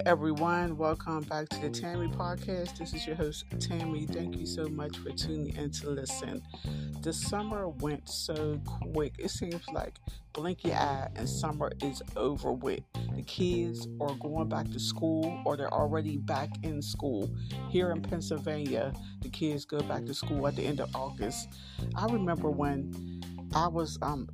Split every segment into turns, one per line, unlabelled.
everyone. Welcome back to the Tammy Podcast. This is your host, Tammy. Thank you so much for tuning in to listen. The summer went so quick. It seems like blink your eye and summer is over with. The kids are going back to school or they're already back in school. Here in Pennsylvania, the kids go back to school at the end of August. I remember when I was um,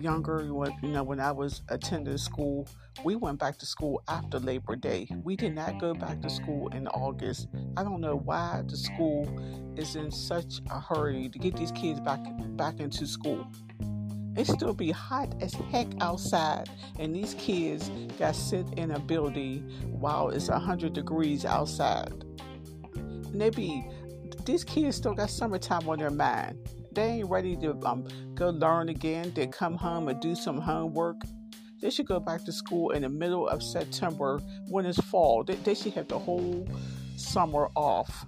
younger, you know, when I was attending school, we went back to school after Labor Day. We did not go back to school in August. I don't know why the school is in such a hurry to get these kids back back into school. It still be hot as heck outside, and these kids got sit in a building while it's hundred degrees outside. And they be these kids still got summertime on their mind they ain't ready to um, go learn again, they come home and do some homework. They should go back to school in the middle of September when it's fall. They, they should have the whole summer off.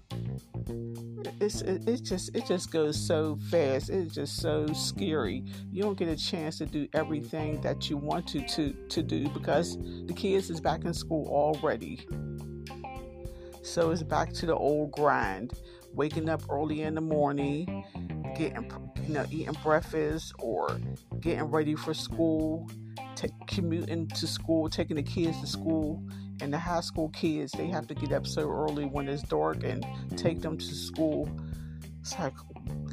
It's it, it just it just goes so fast. It's just so scary. You don't get a chance to do everything that you want to to to do because the kids is back in school already. So it's back to the old grind. Waking up early in the morning, getting you know eating breakfast or getting ready for school t- commuting to school taking the kids to school and the high school kids they have to get up so early when it's dark and take them to school it's like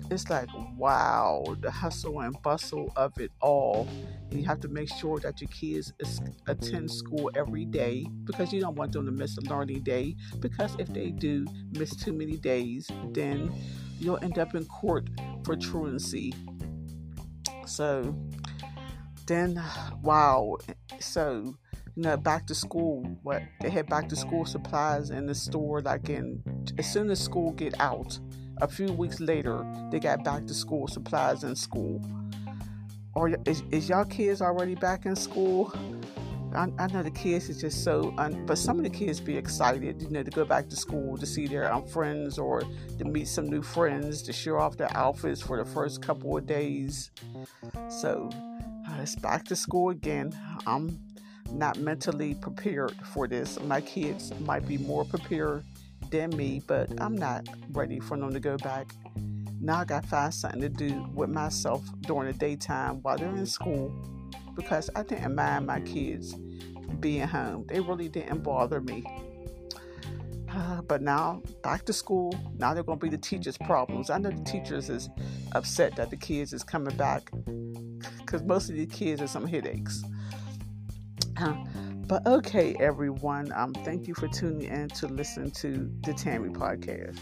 it's like wow the hustle and bustle of it all and you have to make sure that your kids attend school every day because you don't want them to miss a learning day because if they do miss too many days then you'll end up in court for truancy. So then, wow. So, you know, back to school, what they had back to school supplies in the store, like in as soon as school get out, a few weeks later, they got back to school supplies in school. Or is, is y'all kids already back in school? I, I, know the kids is just so, un, but some of the kids be excited, you know, to go back to school to see their um, friends or to meet some new friends to show off their outfits for the first couple of days. So uh, it's back to school again. I'm not mentally prepared for this. My kids might be more prepared than me, but I'm not ready for them to go back. Now I got to find something to do with myself during the daytime while they're in school because I didn't mind my kids being home. They really didn't bother me. Uh, but now back to school. Now they're going to be the teachers' problems. I know the teachers is upset that the kids is coming back because most of the kids have some headaches. Uh, but okay, everyone. Um, thank you for tuning in to listen to the Tammy podcast.